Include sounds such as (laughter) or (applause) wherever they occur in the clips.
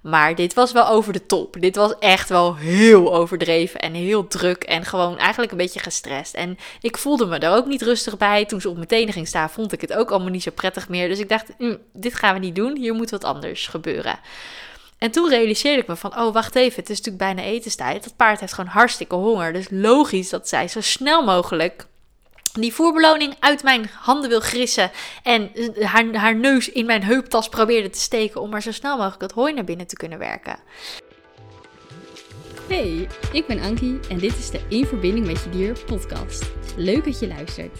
Maar dit was wel over de top. Dit was echt wel heel overdreven en heel druk en gewoon eigenlijk een beetje gestrest. En ik voelde me er ook niet rustig bij. Toen ze op mijn tenen ging staan, vond ik het ook allemaal niet zo prettig meer. Dus ik dacht, hm, dit gaan we niet doen. Hier moet wat anders gebeuren. En toen realiseerde ik me van, oh wacht even, het is natuurlijk bijna etenstijd. Dat paard heeft gewoon hartstikke honger. Dus logisch dat zij zo snel mogelijk die voerbeloning uit mijn handen wil grissen en haar, haar neus in mijn heuptas probeerde te steken om maar zo snel mogelijk het hooi naar binnen te kunnen werken. Hey, ik ben Ankie en dit is de In Verbinding met Je Dier podcast. Leuk dat je luistert.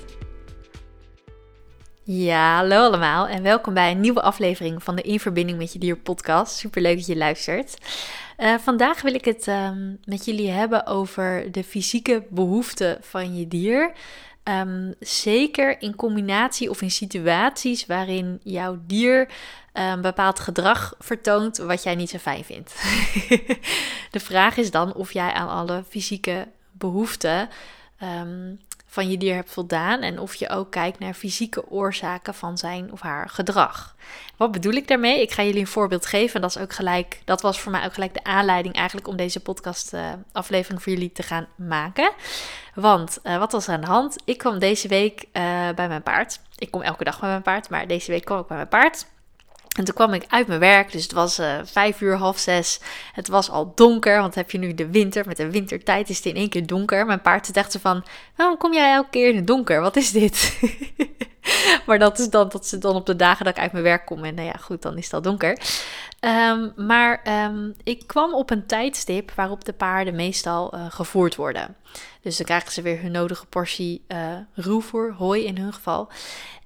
Ja, hallo allemaal en welkom bij een nieuwe aflevering van de In Verbinding met Je Dier podcast. Super leuk dat je luistert. Uh, vandaag wil ik het um, met jullie hebben over de fysieke behoeften van je dier. Um, zeker in combinatie of in situaties waarin jouw dier een um, bepaald gedrag vertoont wat jij niet zo fijn vindt. (laughs) de vraag is dan of jij aan alle fysieke behoeften um, van je dier hebt voldaan en of je ook kijkt naar fysieke oorzaken van zijn of haar gedrag. Wat bedoel ik daarmee? Ik ga jullie een voorbeeld geven en dat is ook gelijk, dat was voor mij ook gelijk de aanleiding eigenlijk om deze podcast uh, aflevering voor jullie te gaan maken. Want uh, wat was er aan de hand? Ik kwam deze week uh, bij mijn paard. Ik kom elke dag bij mijn paard, maar deze week kwam ik bij mijn paard. En toen kwam ik uit mijn werk, dus het was uh, vijf uur, half zes. Het was al donker, want heb je nu de winter. Met de wintertijd is het in één keer donker. Mijn paard dacht ze van, waarom kom jij elke keer in het donker? Wat is dit? (laughs) maar dat is dan dat ze dan op de dagen dat ik uit mijn werk kom. En nou ja, goed, dan is het al donker. Um, maar um, ik kwam op een tijdstip waarop de paarden meestal uh, gevoerd worden. Dus dan krijgen ze weer hun nodige portie uh, ruwvoer, hooi in hun geval.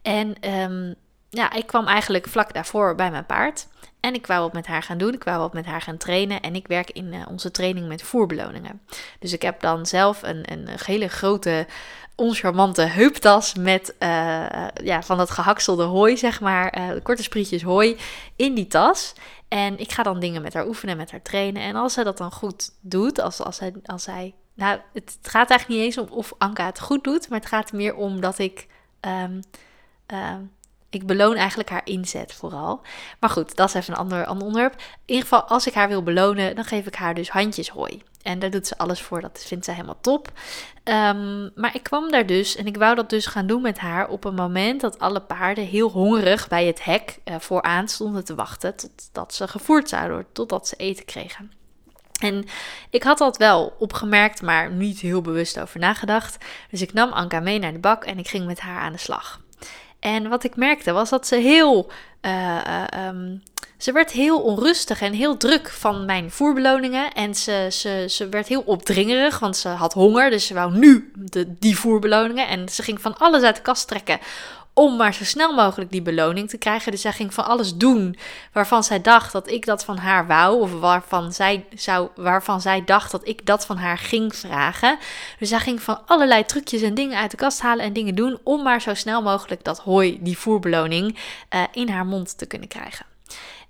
En um, ja, ik kwam eigenlijk vlak daarvoor bij mijn paard. En ik wou wat met haar gaan doen. Ik wou wat met haar gaan trainen. En ik werk in uh, onze training met voerbeloningen. Dus ik heb dan zelf een, een hele grote, oncharmante heuptas met uh, ja, van dat gehakselde hooi, zeg maar. Korte sprietjes hooi in die tas. En ik ga dan dingen met haar oefenen, met haar trainen. En als zij dat dan goed doet, als, als, zij, als zij. Nou, het gaat eigenlijk niet eens om of Anka het goed doet. Maar het gaat meer om dat ik. Um, ik beloon eigenlijk haar inzet vooral. Maar goed, dat is even een ander, ander onderwerp. In ieder geval, als ik haar wil belonen, dan geef ik haar dus handjes hooi. En daar doet ze alles voor. Dat vindt ze helemaal top. Um, maar ik kwam daar dus en ik wou dat dus gaan doen met haar op een moment dat alle paarden heel hongerig bij het hek uh, vooraan stonden te wachten. Totdat ze gevoerd zouden worden, totdat ze eten kregen. En ik had dat wel opgemerkt, maar niet heel bewust over nagedacht. Dus ik nam Anka mee naar de bak en ik ging met haar aan de slag. En wat ik merkte was dat ze heel. Uh, uh, um, ze werd heel onrustig en heel druk van mijn voerbeloningen. En ze, ze, ze werd heel opdringerig, want ze had honger. Dus ze wou nu de, die voerbeloningen. En ze ging van alles uit de kast trekken om maar zo snel mogelijk die beloning te krijgen. Dus zij ging van alles doen waarvan zij dacht dat ik dat van haar wou, of waarvan zij, zou, waarvan zij dacht dat ik dat van haar ging vragen. Dus zij ging van allerlei trucjes en dingen uit de kast halen en dingen doen om maar zo snel mogelijk dat hooi, die voerbeloning, uh, in haar mond te kunnen krijgen.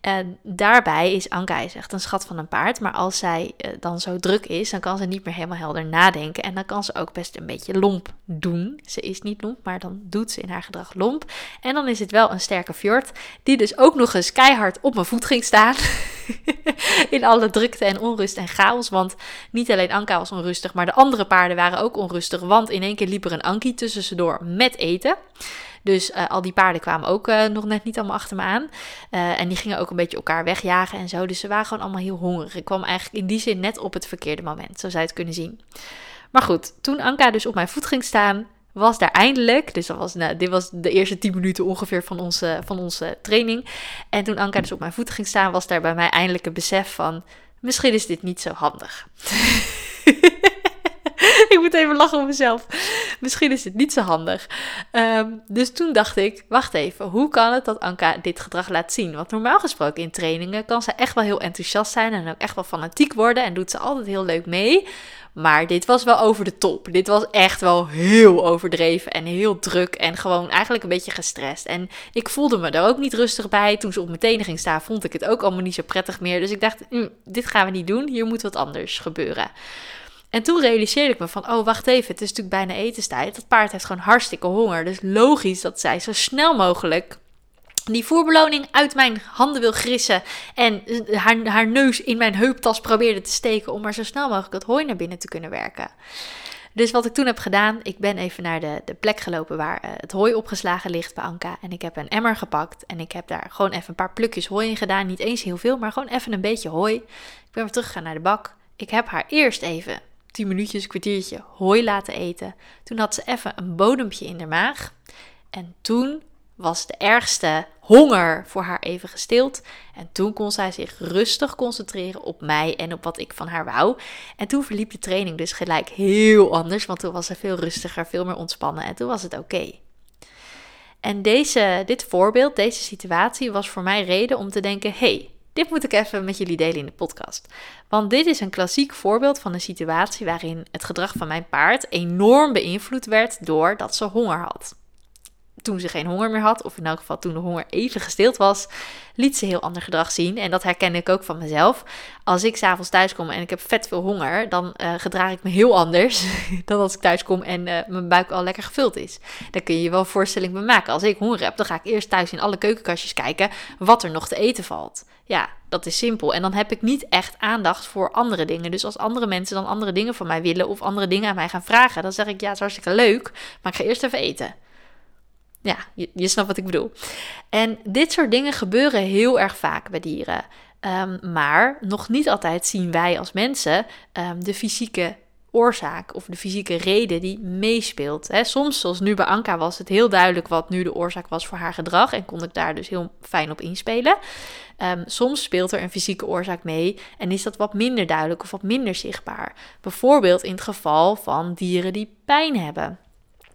En daarbij is Anka is echt een schat van een paard. Maar als zij uh, dan zo druk is, dan kan ze niet meer helemaal helder nadenken. En dan kan ze ook best een beetje lomp doen. Ze is niet lomp, maar dan doet ze in haar gedrag lomp. En dan is het wel een sterke fjord. Die dus ook nog eens keihard op mijn voet ging staan. (laughs) in alle drukte en onrust en chaos. Want niet alleen Anka was onrustig, maar de andere paarden waren ook onrustig. Want in één keer liep er een Ankie tussen ze door met eten. Dus uh, al die paarden kwamen ook uh, nog net niet allemaal achter me aan. Uh, en die gingen ook een beetje elkaar wegjagen en zo. Dus ze waren gewoon allemaal heel hongerig. Ik kwam eigenlijk in die zin net op het verkeerde moment, zo zou je het kunnen zien. Maar goed, toen Anka dus op mijn voet ging staan, was daar eindelijk, dus dat was, nou, dit was de eerste 10 minuten ongeveer van onze, van onze training. En toen Anka dus op mijn voet ging staan, was daar bij mij eindelijk een besef van, misschien is dit niet zo handig. (laughs) (laughs) ik moet even lachen om mezelf. Misschien is het niet zo handig. Um, dus toen dacht ik, wacht even, hoe kan het dat Anka dit gedrag laat zien? Want normaal gesproken in trainingen kan ze echt wel heel enthousiast zijn en ook echt wel fanatiek worden en doet ze altijd heel leuk mee. Maar dit was wel over de top. Dit was echt wel heel overdreven en heel druk en gewoon eigenlijk een beetje gestrest. En ik voelde me er ook niet rustig bij. Toen ze op mijn tenen ging staan, vond ik het ook allemaal niet zo prettig meer. Dus ik dacht, mm, dit gaan we niet doen. Hier moet wat anders gebeuren. En toen realiseerde ik me van, oh wacht even, het is natuurlijk bijna etenstijd. Dat paard heeft gewoon hartstikke honger. Dus logisch dat zij zo snel mogelijk die voerbeloning uit mijn handen wil grissen en haar, haar neus in mijn heuptas probeerde te steken om maar zo snel mogelijk het hooi naar binnen te kunnen werken. Dus wat ik toen heb gedaan, ik ben even naar de, de plek gelopen waar uh, het hooi opgeslagen ligt bij Anka. En ik heb een emmer gepakt en ik heb daar gewoon even een paar plukjes hooi in gedaan. Niet eens heel veel, maar gewoon even een beetje hooi. Ik ben weer teruggegaan naar de bak. Ik heb haar eerst even 10 minuutjes, kwartiertje hooi laten eten. Toen had ze even een bodempje in de maag. En toen was de ergste honger voor haar even gestild. En toen kon zij zich rustig concentreren op mij en op wat ik van haar wou. En toen verliep de training dus gelijk heel anders, want toen was ze veel rustiger, veel meer ontspannen en toen was het oké. En deze, dit voorbeeld, deze situatie was voor mij reden om te denken: hey, dit moet ik even met jullie delen in de podcast. Want dit is een klassiek voorbeeld van een situatie waarin het gedrag van mijn paard enorm beïnvloed werd doordat ze honger had toen ze geen honger meer had, of in elk geval toen de honger even gestild was, liet ze heel ander gedrag zien. En dat herken ik ook van mezelf. Als ik s'avonds thuis kom en ik heb vet veel honger, dan uh, gedraag ik me heel anders (laughs) dan als ik thuis kom en uh, mijn buik al lekker gevuld is. Daar kun je je wel een voorstelling bij maken. Als ik honger heb, dan ga ik eerst thuis in alle keukenkastjes kijken wat er nog te eten valt. Ja, dat is simpel. En dan heb ik niet echt aandacht voor andere dingen. Dus als andere mensen dan andere dingen van mij willen of andere dingen aan mij gaan vragen, dan zeg ik ja, het is hartstikke leuk, maar ik ga eerst even eten. Ja, je, je snapt wat ik bedoel. En dit soort dingen gebeuren heel erg vaak bij dieren. Ehm, maar nog niet altijd zien wij als mensen ehm, de fysieke oorzaak of de fysieke reden die meespeelt. soms, zoals nu bij Anka, was het heel duidelijk wat nu de oorzaak was voor haar gedrag en kon ik daar dus heel fijn op inspelen. Um, soms speelt er een fysieke oorzaak mee en is dat wat minder duidelijk of wat minder zichtbaar. Bijvoorbeeld in het geval van dieren die pijn hebben.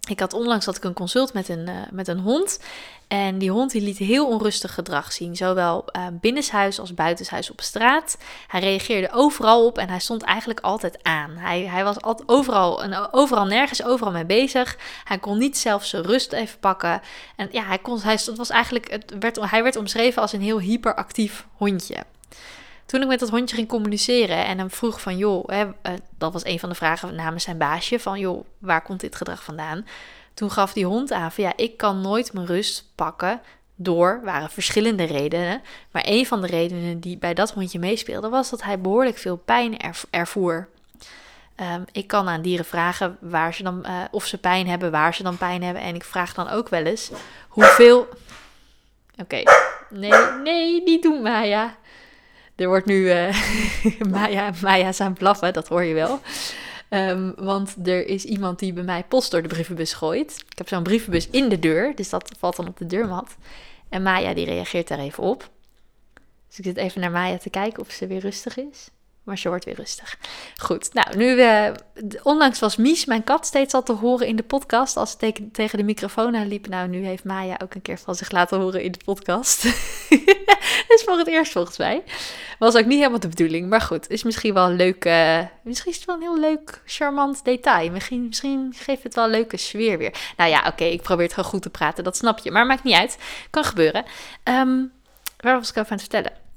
Ik had onlangs had ik een consult met een, uh, met een hond. En die hond die liet heel onrustig gedrag zien. Zowel uh, binnenshuis als buitenshuis op straat. Hij reageerde overal op en hij stond eigenlijk altijd aan. Hij, hij was altijd overal, en overal nergens, overal mee bezig. Hij kon niet zelf zijn rust even pakken. En ja, hij, kon, hij, het was eigenlijk, het werd, hij werd omschreven als een heel hyperactief hondje. Toen ik met dat hondje ging communiceren en hem vroeg van joh, hè, uh, dat was een van de vragen namens zijn baasje, van joh, waar komt dit gedrag vandaan? Toen gaf die hond aan van ja, ik kan nooit mijn rust pakken door, waren verschillende redenen. Maar een van de redenen die bij dat hondje meespeelde was dat hij behoorlijk veel pijn ervoer. Um, ik kan aan dieren vragen waar ze dan, uh, of ze pijn hebben, waar ze dan pijn hebben. En ik vraag dan ook wel eens hoeveel. Oké, nee, nee, niet doen, Maya. Er wordt nu uh, (laughs) Maya, Maya's aan blaffen, dat hoor je wel. Um, want er is iemand die bij mij post door de brievenbus gooit. Ik heb zo'n brievenbus in de deur, dus dat valt dan op de deurmat. En Maya die reageert daar even op. Dus ik zit even naar Maya te kijken of ze weer rustig is. Maar ze wordt weer rustig. Goed, nou, nu, uh, onlangs was Mies, mijn kat, steeds al te horen in de podcast als ze tegen de microfoon aan liep. Nou, nu heeft Maya ook een keer van zich laten horen in de podcast. (laughs) is voor het eerst volgens mij. Was ook niet helemaal de bedoeling, maar goed, is misschien wel een leuk, uh, misschien is het wel een heel leuk, charmant detail. Misschien, misschien geeft het wel leuke sfeer weer. Nou ja, oké, ik probeer het gewoon goed te praten, dat snap je, maar maakt niet uit. Kan gebeuren. Um, waar was ik over aan het vertellen?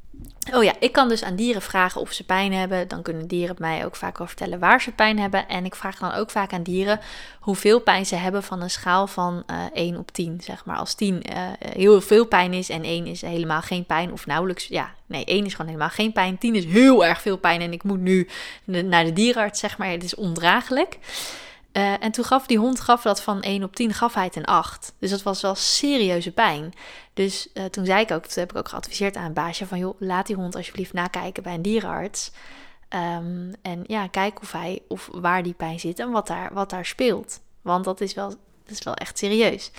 Oh ja, ik kan dus aan dieren vragen of ze pijn hebben. Dan kunnen dieren mij ook vaak wel vertellen waar ze pijn hebben. En ik vraag dan ook vaak aan dieren hoeveel pijn ze hebben van een schaal van uh, eh, 1 op 10. Zeg maar als 10 uh, eh, heel veel pijn is en 1 is helemaal geen pijn of nauwelijks. Ja, nee, 1 is gewoon helemaal geen pijn. 10 is heel erg veel pijn en ik moet nu naar de dierenarts, zeg maar. Het is ondraaglijk. Uh, en toen gaf die hond gaf dat van 1 op 10, gaf hij het een 8. Dus dat was wel serieuze pijn. Dus uh, toen zei ik ook, toen heb ik ook geadviseerd aan een baasje van... joh, laat die hond alsjeblieft nakijken bij een dierenarts. Um, en ja, kijk of hij, of waar die pijn zit en wat daar, wat daar speelt. Want dat is wel, dat is wel echt serieus.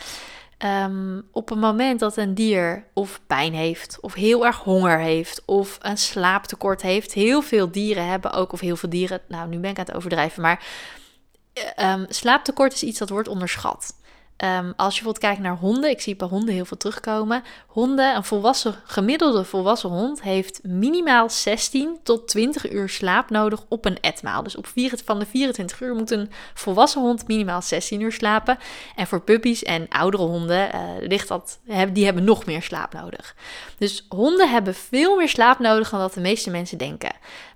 Um, op het moment dat een dier of pijn heeft, of heel erg honger heeft, of een slaaptekort heeft... heel veel dieren hebben ook, of heel veel dieren... nou, nu ben ik aan het overdrijven, maar um, slaaptekort is iets dat wordt onderschat. Um, als je bijvoorbeeld kijkt naar honden, ik zie bij honden heel veel terugkomen. Honden, een volwassen, gemiddelde volwassen hond heeft minimaal 16 tot 20 uur slaap nodig op een etmaal. Dus op vier, van de 24 uur moet een volwassen hond minimaal 16 uur slapen. En voor puppies en oudere honden uh, ligt dat, die hebben nog meer slaap nodig. Dus honden hebben veel meer slaap nodig dan dat de meeste mensen denken.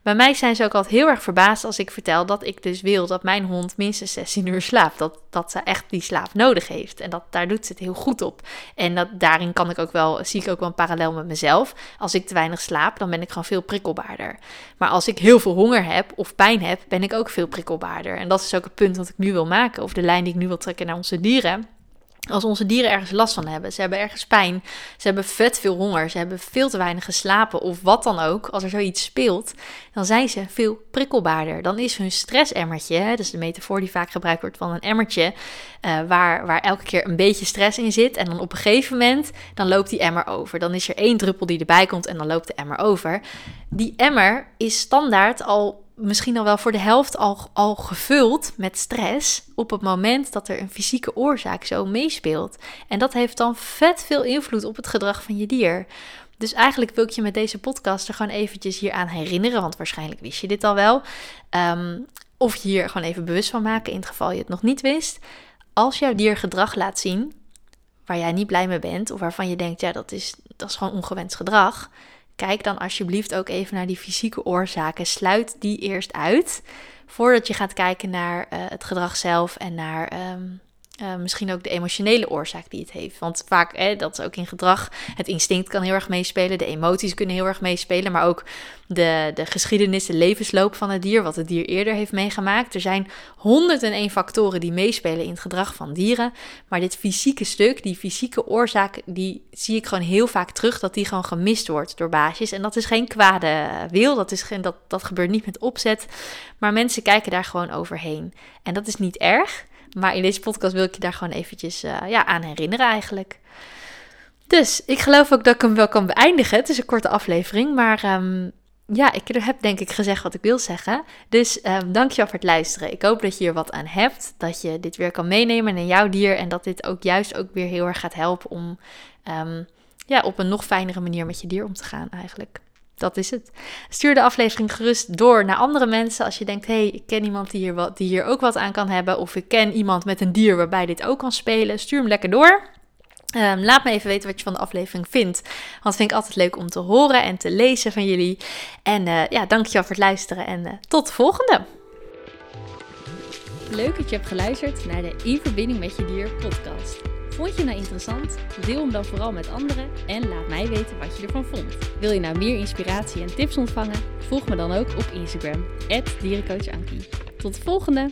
Bij mij zijn ze ook altijd heel erg verbaasd als ik vertel dat ik dus wil dat mijn hond minstens 16 uur slaapt. Dat, dat ze echt die slaap nodig heeft. En dat, daar doet ze het heel goed op. En dat, daarin kan ik ook wel, zie ik ook wel een parallel met mezelf. Als ik te weinig slaap, dan ben ik gewoon veel prikkelbaarder. Maar als ik heel veel honger heb of pijn heb, ben ik ook veel prikkelbaarder. En dat is ook het punt wat ik nu wil maken, of de lijn die ik nu wil trekken naar onze dieren als onze dieren ergens last van hebben, ze hebben ergens pijn, ze hebben vet veel honger, ze hebben veel te weinig geslapen of wat dan ook, als er zoiets speelt, dan zijn ze veel prikkelbaarder. Dan is hun stressemmertje, hè, dus de metafoor die vaak gebruikt wordt van een emmertje, uh, waar, waar elke keer een beetje stress in zit en dan op een gegeven moment, dan loopt die emmer over. Dan is er één druppel die erbij komt en dan loopt de emmer over. Die emmer is standaard al misschien al wel voor de helft al, al gevuld met stress op het moment dat er een fysieke oorzaak zo meespeelt. En dat heeft dan vet veel invloed op het gedrag van je dier. Dus eigenlijk wil ik je met deze podcast er gewoon eventjes hier aan herinneren, want waarschijnlijk wist je dit al wel. Um, of hier gewoon even bewust van maken in het geval je het nog niet wist. Als jouw dier gedrag laat zien waar jij niet blij mee bent, of waarvan je denkt, ja, dat is, dat is gewoon ongewenst gedrag, kijk dan alsjeblieft ook even naar die fysieke oorzaken. Sluit die eerst uit voordat je gaat kijken naar uh, het gedrag zelf en naar um, uh, misschien ook de emotionele oorzaak die het heeft. Want vaak, hè, dat is ook in gedrag, het instinct kan heel erg meespelen, de emoties kunnen heel erg meespelen, maar ook de, de geschiedenis, de levensloop van het dier, wat het dier eerder heeft meegemaakt. Er zijn 101 factoren die meespelen in het gedrag van dieren, maar dit fysieke stuk, die fysieke oorzaak, die zie ik gewoon heel vaak terug, dat die gewoon gemist wordt door baasjes. En dat is geen kwade wil, dat, is geen, dat, dat gebeurt niet met opzet, maar mensen kijken daar gewoon overheen. En dat is niet erg. Maar in deze podcast wil ik je daar gewoon eventjes uh, ja, aan herinneren eigenlijk. Dus ik geloof ook dat ik hem wel kan beëindigen. Het is een korte aflevering, maar um, ja, ik heb denk ik gezegd wat ik wil zeggen. Dus um, dank je voor het luisteren. Ik hoop dat je er wat aan hebt, dat je dit weer kan meenemen in jouw dier en dat dit ook juist ook weer heel erg gaat helpen om um, ja, op een nog fijnere manier met je dier om te gaan eigenlijk dat is het. Stuur de aflevering gerust door naar andere mensen. Als je denkt, hé, hey, ik ken iemand die hier, wat, die hier ook wat aan kan hebben. Of ik ken iemand met een dier waarbij dit ook kan spelen. Stuur hem lekker door. Um, laat me even weten wat je van de aflevering vindt. Want dat vind ik altijd leuk om te horen en te lezen van jullie. En uh, ja, dankjewel voor het luisteren en uh, tot de volgende. Leuk dat je hebt geluisterd naar de In Verbinding met Je Dier podcast. Vond je nou interessant? Deel hem dan vooral met anderen en laat mij weten wat je ervan vond. Wil je nou meer inspiratie en tips ontvangen? Volg me dan ook op Instagram, dierencoachankie. Tot de volgende!